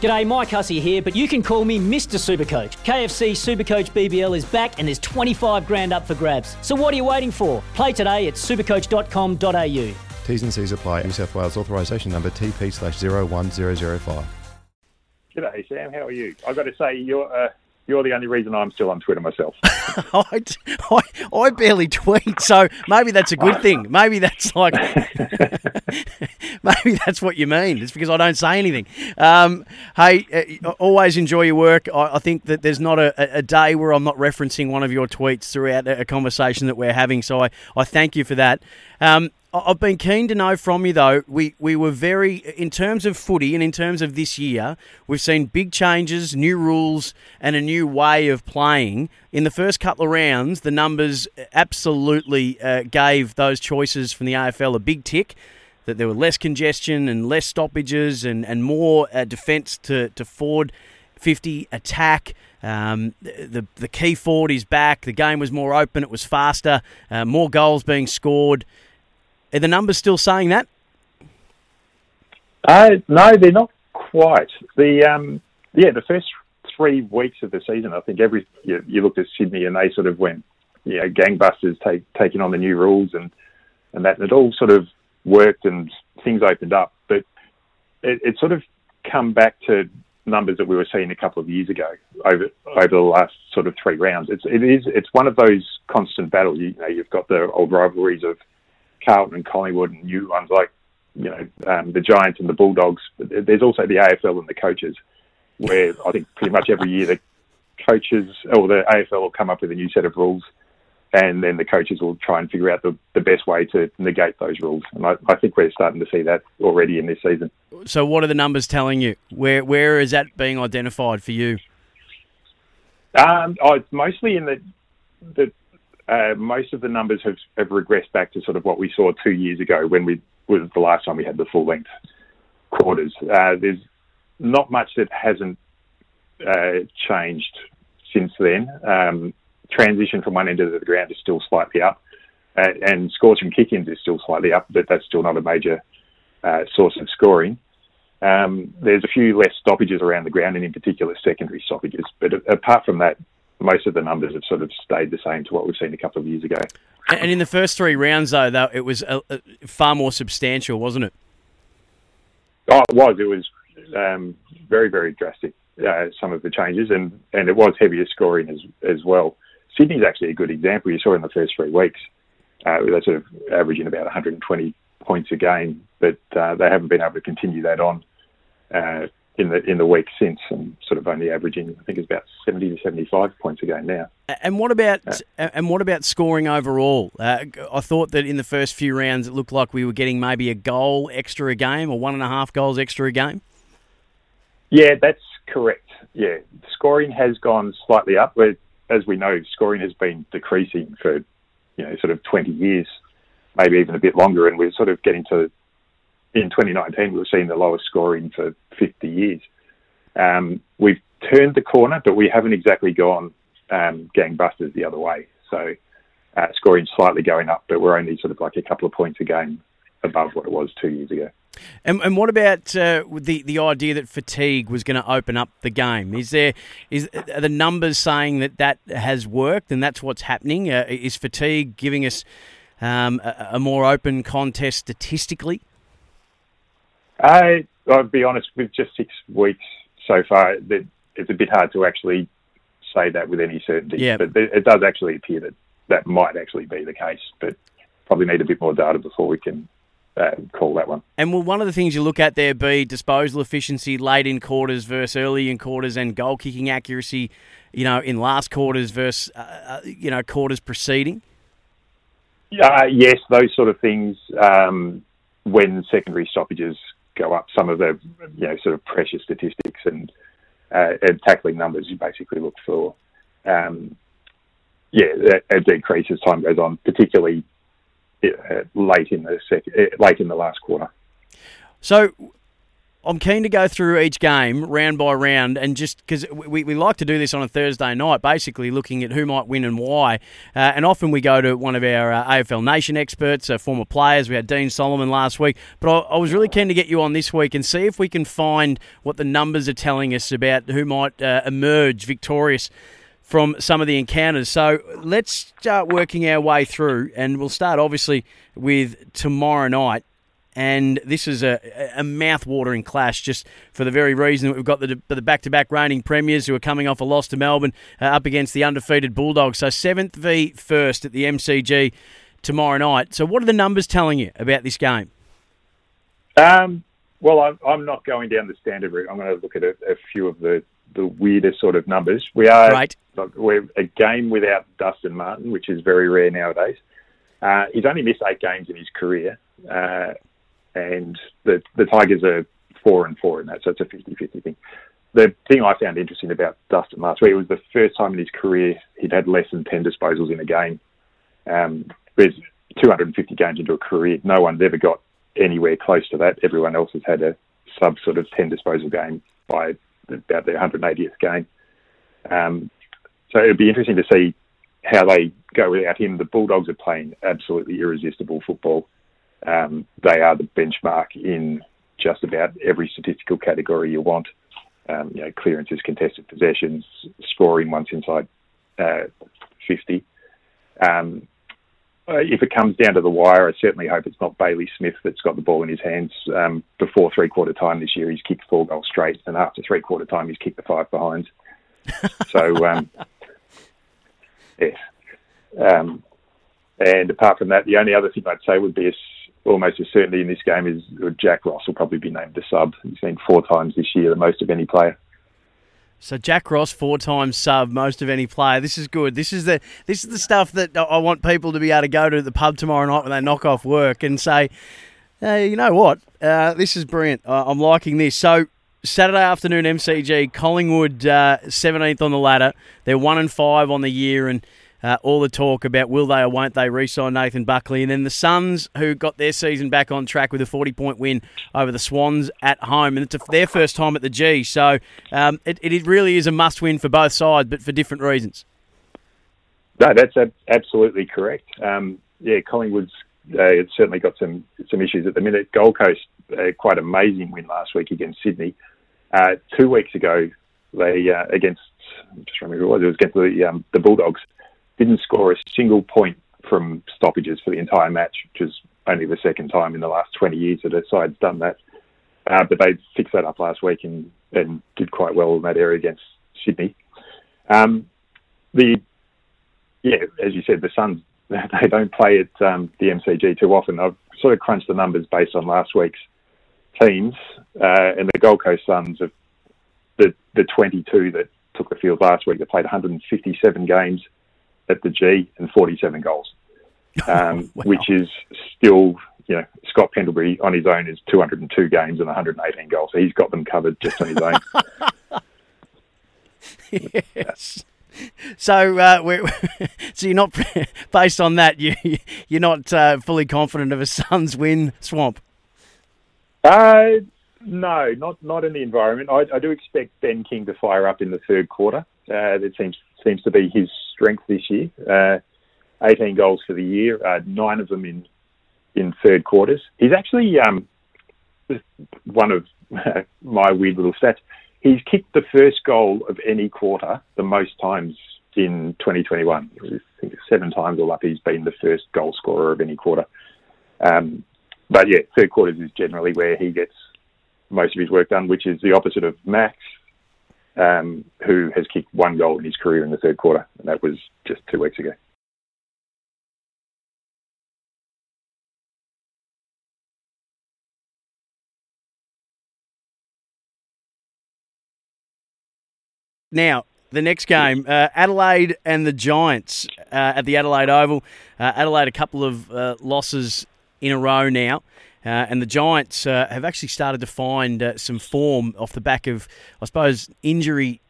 G'day, Mike Hussey here, but you can call me Mr. Supercoach. KFC Supercoach BBL is back and there's 25 grand up for grabs. So what are you waiting for? Play today at supercoach.com.au. T's and C's apply. New South Wales authorisation number TP slash 01005. G'day, Sam. How are you? I've got to say, you're uh, you're the only reason I'm still on Twitter myself. I, I, I barely tweet, so maybe that's a good thing. Maybe that's like, maybe that's what you mean. It's because I don't say anything. Um, hey, uh, always enjoy your work. I, I think that there's not a, a, day where I'm not referencing one of your tweets throughout a conversation that we're having. So I, I thank you for that. Um, I've been keen to know from you though. We we were very in terms of footy and in terms of this year, we've seen big changes, new rules, and a new way of playing. In the first couple of rounds, the numbers absolutely uh, gave those choices from the AFL a big tick. That there were less congestion and less stoppages and and more uh, defence to to forward fifty attack. Um, the the key forward is back. The game was more open. It was faster. Uh, more goals being scored. Are the numbers still saying that? Uh, no, they're not quite. The um, yeah, the first three weeks of the season, I think every you, you looked at Sydney and they sort of went, you know, gangbusters take, taking on the new rules and and that and it all sort of worked and things opened up. But it, it sort of come back to numbers that we were seeing a couple of years ago over over the last sort of three rounds. It's it is it's one of those constant battles. You, you know, you've got the old rivalries of Carlton and Collingwood and new ones like you know um, the Giants and the Bulldogs. But there's also the AFL and the coaches, where I think pretty much every year the coaches or the AFL will come up with a new set of rules, and then the coaches will try and figure out the, the best way to negate those rules. And I, I think we're starting to see that already in this season. So, what are the numbers telling you? Where where is that being identified for you? Um, oh, it's mostly in the the uh, most of the numbers have, have regressed back to sort of what we saw two years ago when we was the last time we had the full length quarters. Uh, there's not much that hasn't uh, changed since then. Um, transition from one end of the ground is still slightly up, uh, and scores from kick-ins is still slightly up, but that's still not a major uh, source of scoring. Um, there's a few less stoppages around the ground, and in particular secondary stoppages. But apart from that, most of the numbers have sort of stayed the same to what we've seen a couple of years ago. And in the first three rounds, though, though it was a, a far more substantial, wasn't it? Oh, it was. It was um, very, very drastic. Uh, some of the changes, and, and it was heavier scoring as as well. Sydney's actually a good example. You saw in the first three weeks, uh, they're sort of averaging about 120 points a game, but uh, they haven't been able to continue that on uh, in the in the week since, and sort of only averaging I think it's about seventy to seventy five points a game now. And what about uh, and what about scoring overall? Uh, I thought that in the first few rounds it looked like we were getting maybe a goal extra a game or one and a half goals extra a game. Yeah, that's correct. Yeah, scoring has gone slightly up. Where, as we know, scoring has been decreasing for you know sort of twenty years, maybe even a bit longer, and we're sort of getting to in 2019, we were seeing the lowest scoring for 50 years. Um, we've turned the corner, but we haven't exactly gone um, gangbusters the other way. So uh, scoring slightly going up, but we're only sort of like a couple of points a game above what it was two years ago. And, and what about uh, the the idea that fatigue was going to open up the game? Is there is the numbers saying that that has worked and that's what's happening? Uh, is fatigue giving us um, a, a more open contest statistically? I, I'll be honest, with just six weeks so far, it's a bit hard to actually say that with any certainty. Yeah. But it does actually appear that that might actually be the case, but probably need a bit more data before we can uh, call that one. And will one of the things you look at there be disposal efficiency late in quarters versus early in quarters and goal kicking accuracy, you know, in last quarters versus, uh, uh you know, quarters preceding? Uh, yes, those sort of things. Um, when secondary stoppages go up some of the you know sort of pressure statistics and, uh, and tackling numbers. You basically look for um, yeah, a, decrease as time goes on, particularly uh, late in the sec- uh, late in the last quarter. So I'm keen to go through each game round by round and just because we, we like to do this on a Thursday night, basically looking at who might win and why. Uh, and often we go to one of our uh, AFL Nation experts, uh, former players. We had Dean Solomon last week. But I, I, was really keen to get you on this week and see if we can find what the numbers are telling us about who might uh, emerge victorious from some of the encounters. So let's start working our way through, and we'll start obviously with tomorrow night and this is a, a mouth-watering clash just for the very reason that we've got the, the back-to-back reigning premiers who are coming off a loss to Melbourne uh, up against the undefeated Bulldogs. So seventh v first at the MCG tomorrow night. So what are the numbers telling you about this game? Um, well, I'm, I'm not going down the standard route. I'm going to look at a, a few of the, the weirdest sort of numbers. We are right. we're a game without Dustin Martin, which is very rare nowadays. Uh, he's only missed eight games in his career. Uh, and the the Tigers are four and four in that, so it's a 50-50 thing. The thing I found interesting about Dustin last week was the first time in his career he'd had less than ten disposals in a game. Um, there's 250 games into a career. No one's ever got anywhere close to that. Everyone else has had a sub sort of 10 disposal game by about their 180th game. Um, so it'd be interesting to see how they go without him. The Bulldogs are playing absolutely irresistible football. Um, they are the benchmark in just about every statistical category you want. Um, you know, clearances, contested possessions, scoring once inside uh, 50. Um, uh, if it comes down to the wire, I certainly hope it's not Bailey Smith that's got the ball in his hands. Um, before three quarter time this year, he's kicked four goals straight, and after three quarter time, he's kicked the five behinds. so, um, yes. Um, and apart from that, the only other thing I'd say would be a almost a certainty in this game is Jack Ross will probably be named the sub. He's been four times this year, the most of any player. So Jack Ross four times sub, most of any player. This is good. This is the this is the stuff that I want people to be able to go to the pub tomorrow night when they knock off work and say, "Hey, you know what? Uh, this is brilliant. Uh, I'm liking this." So Saturday afternoon MCG, Collingwood uh, seventeenth on the ladder. They're one and five on the year and uh, all the talk about will they or won't they re-sign Nathan Buckley, and then the Suns who got their season back on track with a forty-point win over the Swans at home, and it's a, their first time at the G. So um, it, it really is a must-win for both sides, but for different reasons. No, that's absolutely correct. Um, yeah, Collingwood's uh, it's certainly got some some issues at the minute. Gold Coast, uh, quite amazing win last week against Sydney. Uh, two weeks ago, they uh, against just remember who it was. It was against the um, the Bulldogs didn't score a single point from stoppages for the entire match, which is only the second time in the last 20 years that a side's done that. Uh, but they fixed that up last week and, and did quite well in that area against Sydney. Um, the yeah, as you said, the Suns they don't play at um, the MCG too often. I've sort of crunched the numbers based on last week's teams, uh, and the Gold Coast Suns of the the 22 that took the field last week. They played 157 games at the G and 47 goals, um, wow. which is still, you know, Scott Pendlebury on his own is 202 games and 118 goals. So he's got them covered just on his own. yes. So, uh, we're, so you're not based on that. You you're not uh, fully confident of a Suns win, Swamp. Uh, no, not not in the environment. I, I do expect Ben King to fire up in the third quarter. Uh, that seems seems to be his strength this year. Uh, 18 goals for the year, uh, nine of them in in third quarters. He's actually um, one of my weird little stats. He's kicked the first goal of any quarter the most times in 2021. I think seven times all up, he's been the first goal scorer of any quarter. Um, but yeah, third quarters is generally where he gets most of his work done, which is the opposite of Max, um, who has kicked one goal in his career in the third quarter, and that was just two weeks ago. Now, the next game, uh, Adelaide and the Giants uh, at the Adelaide Oval. Uh, Adelaide, a couple of uh, losses in a row now. Uh, and the Giants uh, have actually started to find uh, some form off the back of, I suppose, injury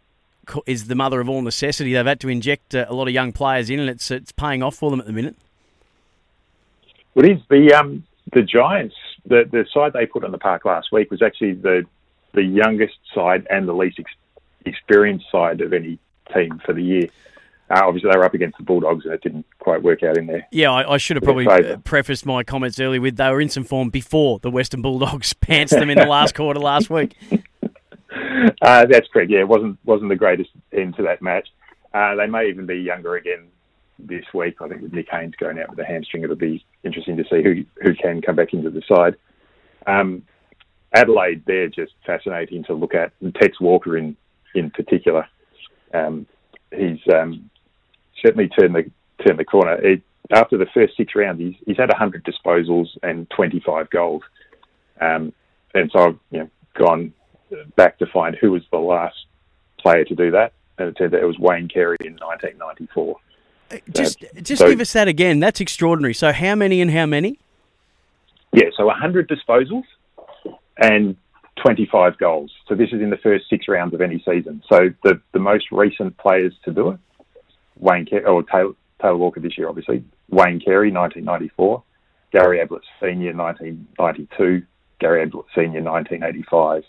is the mother of all necessity. They've had to inject uh, a lot of young players in, and it's it's paying off for them at the minute. It is the um, the Giants. The the side they put on the park last week was actually the the youngest side and the least ex- experienced side of any team for the year. Uh, obviously, they were up against the Bulldogs, and it didn't quite work out in there. Yeah, I, I should have probably uh, prefaced my comments earlier with they were in some form before the Western Bulldogs pants them in the last quarter last week. Uh, that's correct. Yeah, it wasn't wasn't the greatest end to that match. Uh, they may even be younger again this week. I think with Nick Haynes going out with a hamstring, it'll be interesting to see who who can come back into the side. Um, Adelaide, they're just fascinating to look at. And Tex Walker in in particular, um, he's um, certainly turned the turned the corner. It, after the first six rounds, he's, he's had 100 disposals and 25 goals. Um, and so I've you know, gone back to find who was the last player to do that, and it turned out it was Wayne Carey in 1994. Just just so- give us that again. That's extraordinary. So how many and how many? Yeah, so 100 disposals and 25 goals. So this is in the first six rounds of any season. So the, the most recent players to do it, Wayne Carey, or Taylor, Taylor Walker this year, obviously, Wayne Carey, 1994, Gary Ablett Senior, 1992, Gary Ablett Senior, 1985,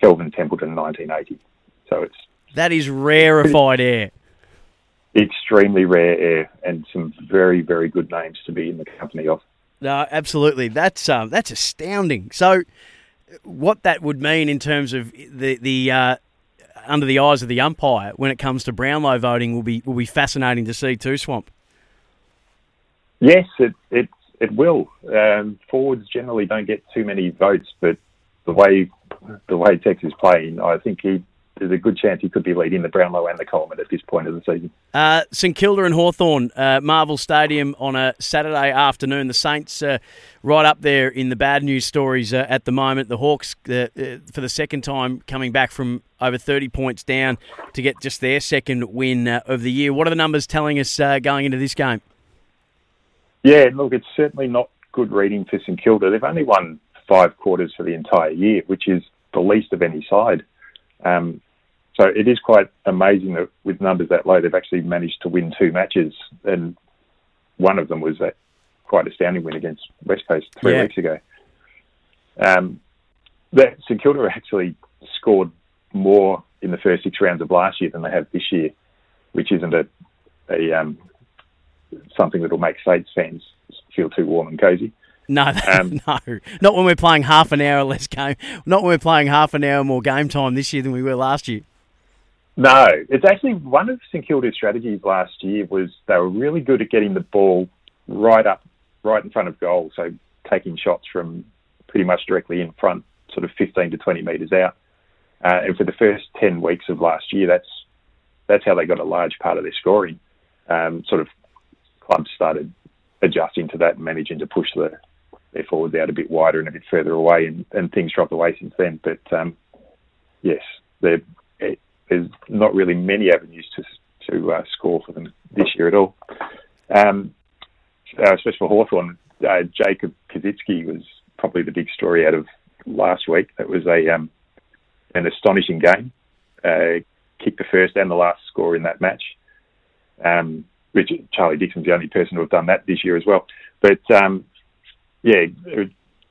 Kelvin Templeton, 1980. So it's That is rarefied air. extremely rare air and some very, very good names to be in the company of. No, absolutely. That's um, that's astounding. So, what that would mean in terms of the the uh, under the eyes of the umpire when it comes to Brownlow voting will be will be fascinating to see too. Swamp. Yes, it it it will. Um, forwards generally don't get too many votes, but the way the way Tex is playing, I think he there's a good chance he could be leading the Brownlow and the Coleman at this point of the season. Uh, St Kilda and Hawthorn, uh, Marvel Stadium on a Saturday afternoon. The Saints uh, right up there in the bad news stories uh, at the moment. The Hawks, uh, uh, for the second time, coming back from over 30 points down to get just their second win uh, of the year. What are the numbers telling us uh, going into this game? Yeah, look, it's certainly not good reading for St Kilda. They've only won five quarters for the entire year, which is the least of any side. Um, so it is quite amazing that with numbers that low, they've actually managed to win two matches, and one of them was a quite astounding win against West Coast three Yeah. weeks ago. Um, that St Kilda actually scored more in the first six rounds of last year than they have this year, which isn't a, a um, something that will make Saints fans feel too warm and cosy. No, Um, no, not when we're playing half an hour less game. Not when we're playing half an hour more game time this year than we were last year. No, it's actually one of St Kilda's strategies last year was they were really good at getting the ball right up, right in front of goal. So taking shots from pretty much directly in front, sort of 15 to 20 metres out. Uh, and for the first 10 weeks of last year, that's that's how they got a large part of their scoring. Um, sort of clubs started adjusting to that and managing to push the, their forwards out a bit wider and a bit further away, and, and things dropped away since then. But um, yes, they're there's not really many avenues to to uh, score for them this year at all. Um, uh, especially for Hawthorn, uh, Jacob Koschitzke was probably the big story out of last week. That was a um, an astonishing game. Uh, kicked the first and the last score in that match. Um, which Charlie Dixon's the only person to have done that this year as well. But um, yeah,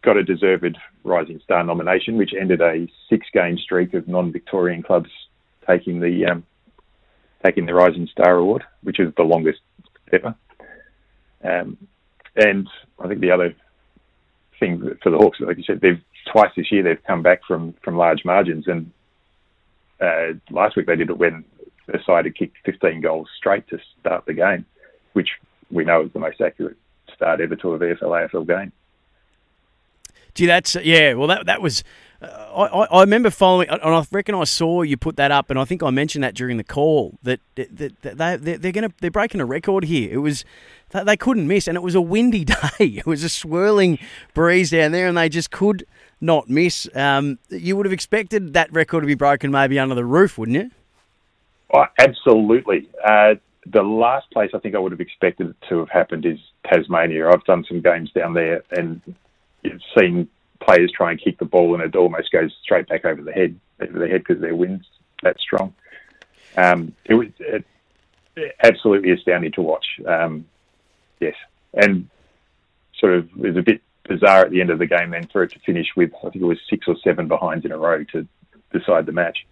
got a deserved Rising Star nomination, which ended a six-game streak of non-Victorian clubs taking the um, taking the Rising Star award, which is the longest ever. Um, and I think the other thing for the Hawks, like you said, they've twice this year they've come back from from large margins, and uh, last week they did it when the side had kicked 15 goals straight to start the game, which we know is the most accurate start ever to a VFL AFL game. Gee, that's yeah. Well, that that was. Uh, I, I remember following, and I reckon I saw you put that up, and I think I mentioned that during the call that, that, that they they're, going to they're breaking a record here. It was they they couldn't miss, and it was a windy day. It was a swirling breeze down there, and they just could not miss. Um, you would have expected that record to be broken maybe under the roof, wouldn't you? Oh, absolutely. Uh, the last place I think I would have expected it to have happened is Tasmania. I've done some games down there and you've seen players try and kick the ball and it almost goes straight back over the head, over the head because their wind's that strong. Um, it was uh, absolutely astounding to watch. Um, yes, and sort of it was a bit bizarre at the end of the game then for it to finish with I think it was six or seven behinds in a row to decide the match.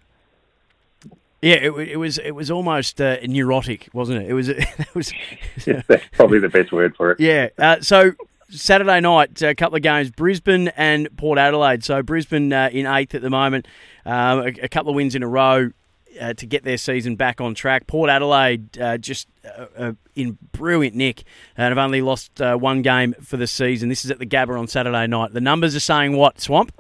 Yeah, it, it was it was almost uh, neurotic, wasn't it? It was it was. that's probably the best word for it. Yeah. Uh, so Saturday night, a couple of games: Brisbane and Port Adelaide. So Brisbane uh, in eighth at the moment, um, a, a, couple of wins in a row. Uh, to get their season back on track, Port Adelaide uh, just uh, in brilliant nick and have only lost one game for the season. This is at the Gabba on Saturday night. The numbers are saying what? Swamp.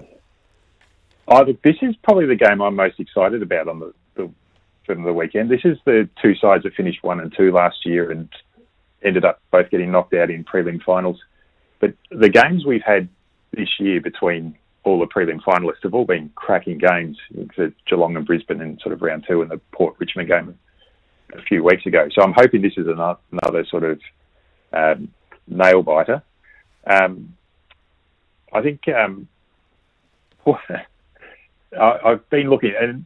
Oh, this is probably the game I'm most excited about on the, the from the weekend. This is the two sides that finished one and two last year and ended up both getting knocked out in prelim finals. But the games we've had this year between all the prelim finalists have all been cracking games. Geelong and Brisbane in sort of round two and the Port Richmond game a few weeks ago. So I'm hoping this is another, another sort of um, nail biter. Um, I think um, I've been looking and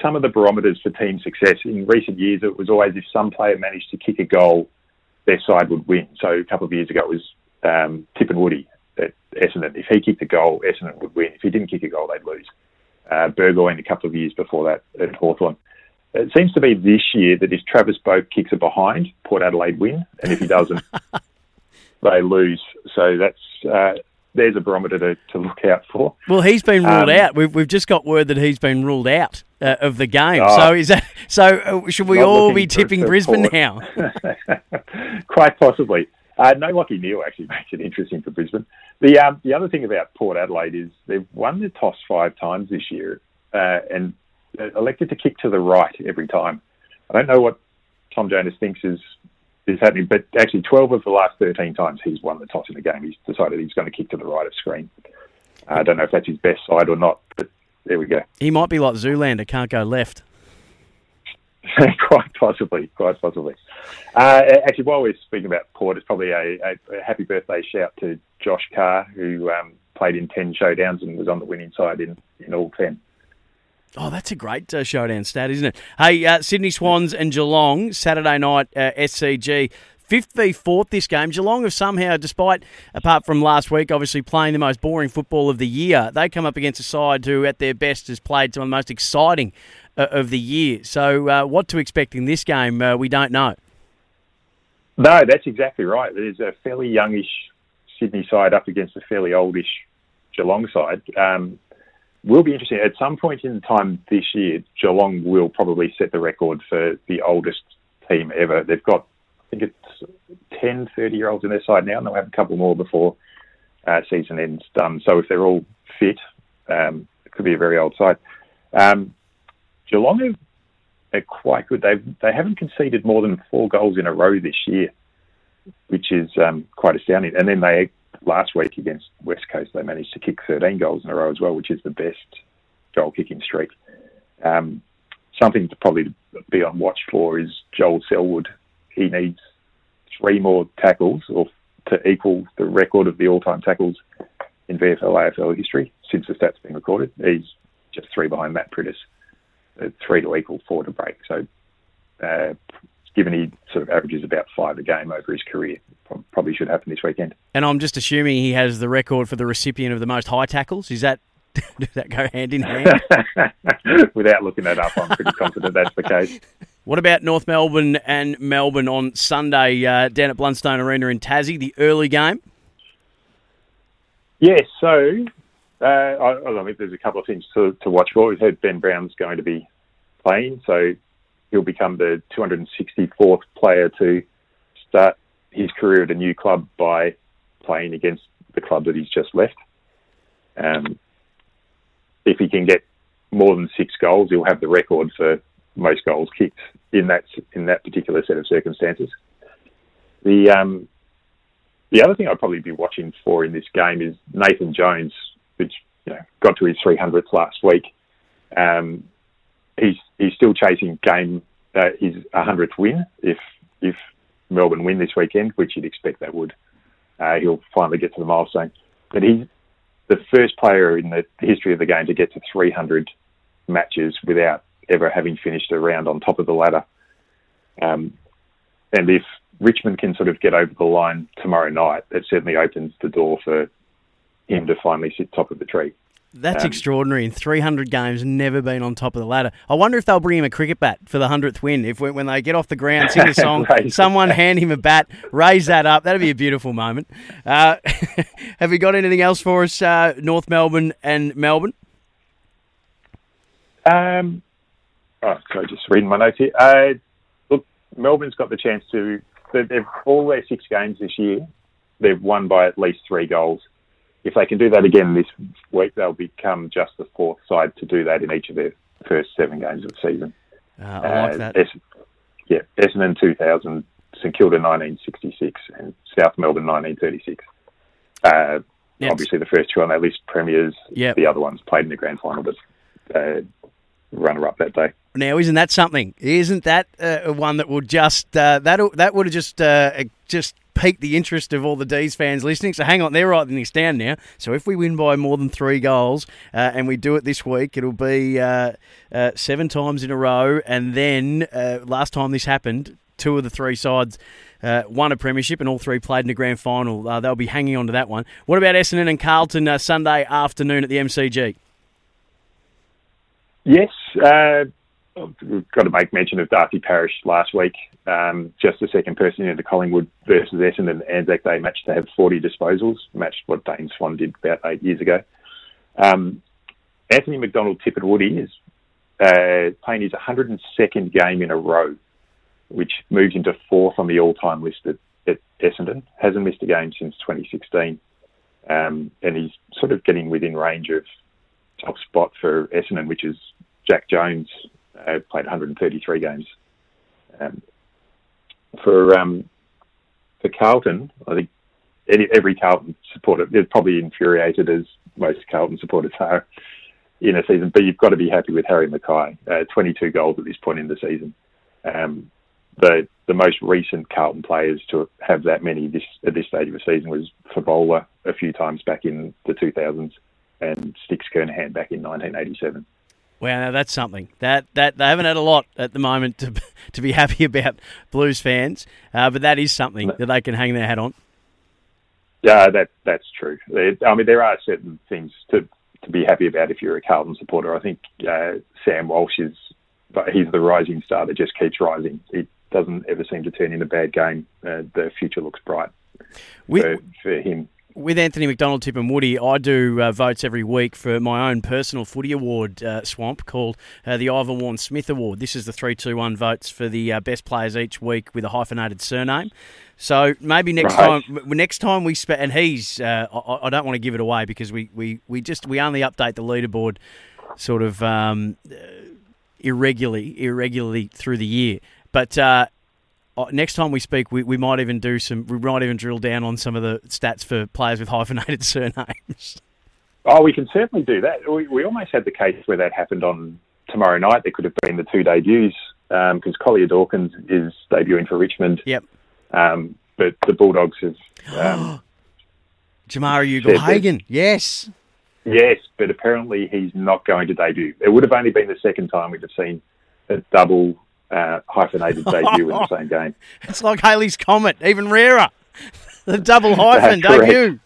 some of the barometers for team success in recent years. It was always if some player managed to kick a goal, their side would win. So a couple of years ago, it was um, Tipungwuti at Essendon. If he kicked a goal, Essendon would win. If he didn't kick a goal, they'd lose. Uh, Burgoyne a couple of years before that at Hawthorn. It seems to be this year that if Travis Boak kicks a behind, Port Adelaide win, and if he doesn't, they lose. So that's uh, there's a barometer to, to look out for. Well, he's been ruled um, out. We've, we've just got word that he's been ruled out uh, of the game. Oh, so is that so? Uh, should we all be tipping Brisbane now? Quite possibly. Uh, no Lachie Neale actually makes it interesting for Brisbane. The um, the other thing about Port Adelaide is they've won the toss five times this year uh, and elected to kick to the right every time. I don't know what Tom Jonas thinks is is happening, but actually 12 of the last 13 times he's won the toss in a game, he's decided he's going to kick to the right of screen. Uh, I don't know if that's his best side or not, but there we go. He might be like Zoolander, can't go left. quite possibly, quite possibly. Uh, actually, while we're speaking about Port, it's probably a, a, a happy birthday shout to Josh Carr, who um, played in 10 showdowns and was on the winning side in, in all 10. Oh, that's a great uh, showdown stat, isn't it? Hey, uh, Sydney Swans and Geelong, Saturday night, uh, SCG. Fifth v fourth this game. Geelong have somehow, despite, apart from last week, obviously playing the most boring football of the year, they come up against a side who, at their best, has played some of the most exciting of the year. So, uh, what to expect in this game, uh, we don't know. No, that's exactly right. There's a fairly youngish Sydney side up against a fairly oldish Geelong side. Um, will be interesting. At some point in time this year, Geelong will probably set the record for the oldest team ever. They've got I think it's 10, 30 year olds in their side now, and they'll have a couple more before uh, season ends done. So if they're all fit, um, it could be a very old side. Um, Geelong are, are quite good. They've, they haven't conceded more than four goals in a row this year, which is um, quite astounding. And then they last week against West Coast, they managed to kick 13 goals in a row as well, which is the best goal kicking streak. Um, something to probably be on watch for is Joel Selwood he needs three more tackles or to equal the record of the all-time tackles in VFL AFL history since the stats been recorded. He's just three behind Matt Priddis, uh, three to equal, four to break. So, uh, given he sort of averages about five a game over his career, probably should happen this weekend. And I'm just assuming he has the record for the recipient of the most high tackles. Is that does that go hand in hand? Without looking that up, I'm pretty confident that's the case. What about North Melbourne and Melbourne on Sunday uh, down at Blundstone Arena in Tassie, the early game? Yes, so uh, I, I think there's a couple of things to, to watch for. We've heard Ben Brown's going to be playing, so he'll become the 264th player to start his career at a new club by playing against the club that he's just left. Um, if he can get more than six goals, he'll have the record for most goals kicked in that in that particular set of circumstances. The um, the other thing I'd probably be watching for in this game is Nathan Jones, which you know got to his 300th last week. Um, he's he's still chasing game uh, his 100th win if if Melbourne win this weekend, which you'd expect that would. Uh, he'll finally get to the milestone. But he's the first player in the history of the game to get to 300 matches without ever having finished a round on top of the ladder. Um, and if Richmond can sort of get over the line tomorrow night, it certainly opens the door for him to finally sit top of the tree. That's Um, extraordinary. In 300 games, never been on top of the ladder. I wonder if they'll bring him a cricket bat for the 100th win. If when they get off the ground, sing a song, someone hand him a bat, raise that up. That'd be a beautiful moment. Uh, have you got anything else for us, uh, North Melbourne and Melbourne? Um, oh, sorry, just reading my notes here. Uh, look, Melbourne's got the chance to. they- They've all their six games this year. They've won by at least three goals. If they can do that again this week, they'll become just the fourth side to do that in each of their first seven games of the season. Uh, I like Uh, that. Es- yeah, Essendon 2000, St Kilda 1966, and South Melbourne 1936. Uh, Yep. Obviously, the first two on that list, premiers. Yep. The other ones played in the grand final, but uh, runner up that day. Now, isn't that something? Isn't that uh, one that will just uh, that that would have just uh, just piqued the interest of all the D's fans listening? So hang on, they're writing this down now. So if we win by more than three goals uh, and we do it this week, it'll be uh, uh, seven times in a row. And then uh, last time this happened, two of the three sides. Uh, won a premiership and all three played in the grand final. Uh, they'll be hanging on to that one. What about Essendon and Carlton Sunday afternoon at the MCG? Yes, we've got to make mention of Darcy Parish last week. Um, just the second person into Collingwood versus Essendon Anzac Day match to have 40 disposals, matched what Dane Swan did about eight years ago. Um, Anthony McDonald Tipungwuti is uh, playing his 102nd game in a row, which moves into fourth on the all-time list at, at Essendon. Hasn't missed a game since 2016, um, and he's sort of getting within range of top spot for Essendon, which is Jack Jones, uh, played 133 games. Um, for um, for Carlton, I think any, every Carlton supporter is probably infuriated as most Carlton supporters are in a season, but you've got to be happy with Harry McKay. Uh, 22 goals at this point in the season. Um, the the most recent Carlton players to have that many this at this stage of the season was Fevola a few times back in the 2000s and Sticks Kernahan back in 1987. Wow, now that's something that that they haven't had a lot at the moment to to be happy about Blues fans, uh, but that is something that they can hang their hat on. Yeah, that that's true. I mean, there are certain things to to be happy about if you're a Carlton supporter. I think uh, Sam Walsh is, but he's the rising star that just keeps rising. He doesn't ever seem to turn in a bad game. Uh, the future looks bright for, for him. With Anthony McDonald, Tipungwuti, I do uh, votes every week for my own personal footy award uh, swamp called uh, the Ivan Warren Smith Award. This is the three, two, one votes for the uh, best players each week with a hyphenated surname. So maybe next Right. time, next time we spe- and he's, uh, I, I don't want to give it away because we, we, we just we only update the leaderboard sort of um, uh, irregularly, irregularly through the year. But next time we speak, we, we might even do some. We might even drill down on some of the stats for players with hyphenated surnames. Oh, we can certainly do that. We, we almost had the case where that happened on tomorrow night. There could have been the two debuts because Collier Dawkins is debuting for Richmond, Yep. um, but the Bulldogs have. Um, Jamarra Ugle-Hagan. Yes. Yes, but apparently he's not going to debut. It would have only been the second time we'd have seen a double uh, hyphenated debut in the same game. It's like Halley's Comet, even rarer. the double hyphen correct. debut.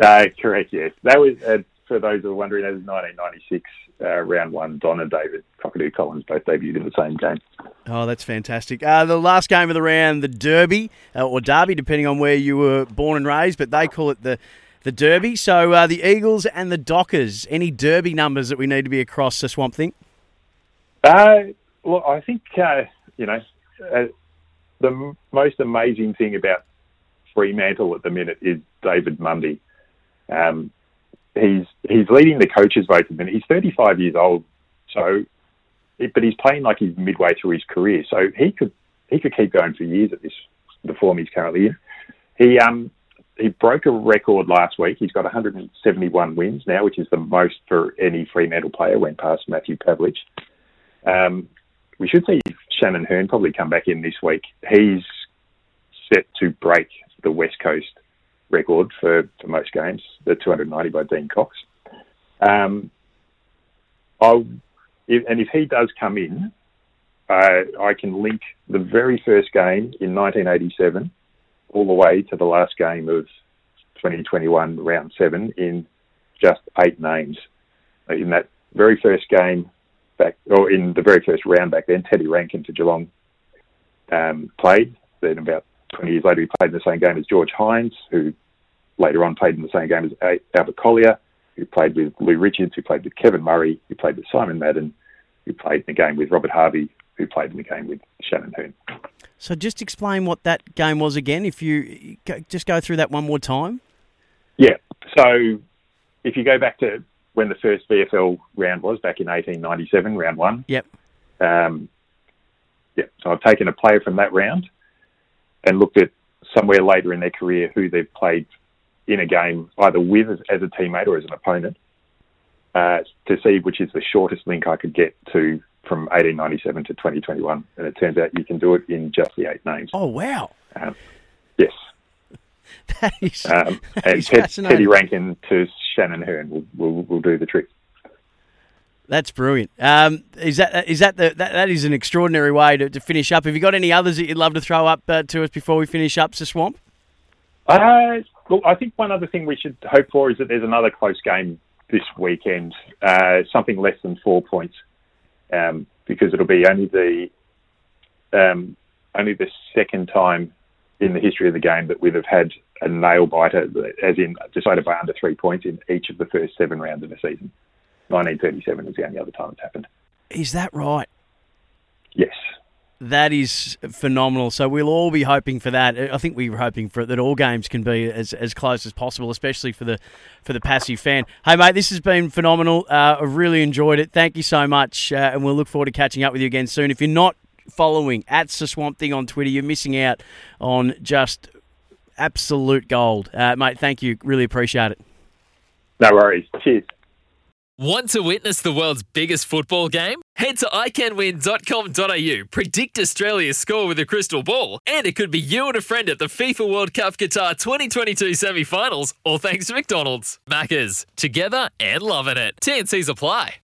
Uh, correct, yes. That was, uh, for those who are wondering, that was 1996, uh, round one. Don and David Cockatoo Collins both debuted in the same game. Oh, that's fantastic. Uh, the last game of the round, the Derby, uh, or Derby, depending on where you were born and raised, but they call it the, the Derby. So uh, the Eagles and the Dockers. Any Derby numbers that we need to be across the Swamp Thing? Uh, well, I think, uh, you know, uh, the m- most amazing thing about Fremantle at the minute is David Mundy. Um, he's he's leading the coaches vote at the minute. He's 35 years old, so but he's playing like he's midway through his career. So he could he could keep going for years at this the form he's currently in. He um he broke a record last week. He's got 171 wins now, which is the most for any Fremantle player. Went past Matthew Pavlich. Um, we should see Shannon Hurn probably come back in this week. He's set to break the West Coast record for, for most games, the 290 by Dean Cox. Um, I, if, and if he does come in, uh, I can link the very first game in 1987 all the way to the last game of 2021 round seven in just eight names. In that very first game back, or in the very first round back then, Teddy Rankin to Geelong um, played. Then about 20 years later, he played in the same game as George Hines, who later on played in the same game as Albert Collier, who played with Lou Richards, who played with Kevin Murray, who played with Simon Madden, who played in the game with Robert Harvey, who played in the game with Shannon Hurn. So just explain what that game was again. If you just go through that one more time. Yeah. So if you go back to when the first VFL round was back in 1897, round one. Yep. Um, yeah. So I've taken a player from that round and looked at somewhere later in their career who they've played in a game either with as, as a teammate or as an opponent uh, to see which is the shortest link I could get to from 1897 to 2021. And it turns out you can do it in just the eight names. Oh, wow. Um, yes. That is, Um, that and is Ted, fascinating. Teddy Rankin to Shannon Hurn will, will, will do the trick. That's brilliant. Um, is that is that the that, that is an extraordinary way to, to finish up? Have you got any others that you'd love to throw up uh, to us before we finish up, Sir Swamp? Uh, look, I think one other thing we should hope for is that there's another close game this weekend, uh, something less than four points, um, because it'll be only the um, only the second time in the history of the game that we'd have had a nail biter, as in decided by under three points in each of the first seven rounds of the season. 1937 is the only other time it's happened. Is that right? Yes. That is phenomenal. So we'll all be hoping for that. I think we're hoping for that all games can be as, as close as possible, especially for the for the passive fan. Hey mate, this has been phenomenal. Uh, I've really enjoyed it. Thank you so much, uh, and we'll look forward to catching up with you again soon. If you're not following at the Swamp Thing on Twitter, you're missing out on just absolute gold, uh, mate. Thank you. Really appreciate it. No worries. Cheers. Want to witness the world's biggest football game? Head to iCanWin.com.au, predict Australia's score with a crystal ball, and it could be you and a friend at the FIFA World Cup Qatar 2022 semi finals, all thanks to McDonald's. Maccas, together and loving it. TNCs apply.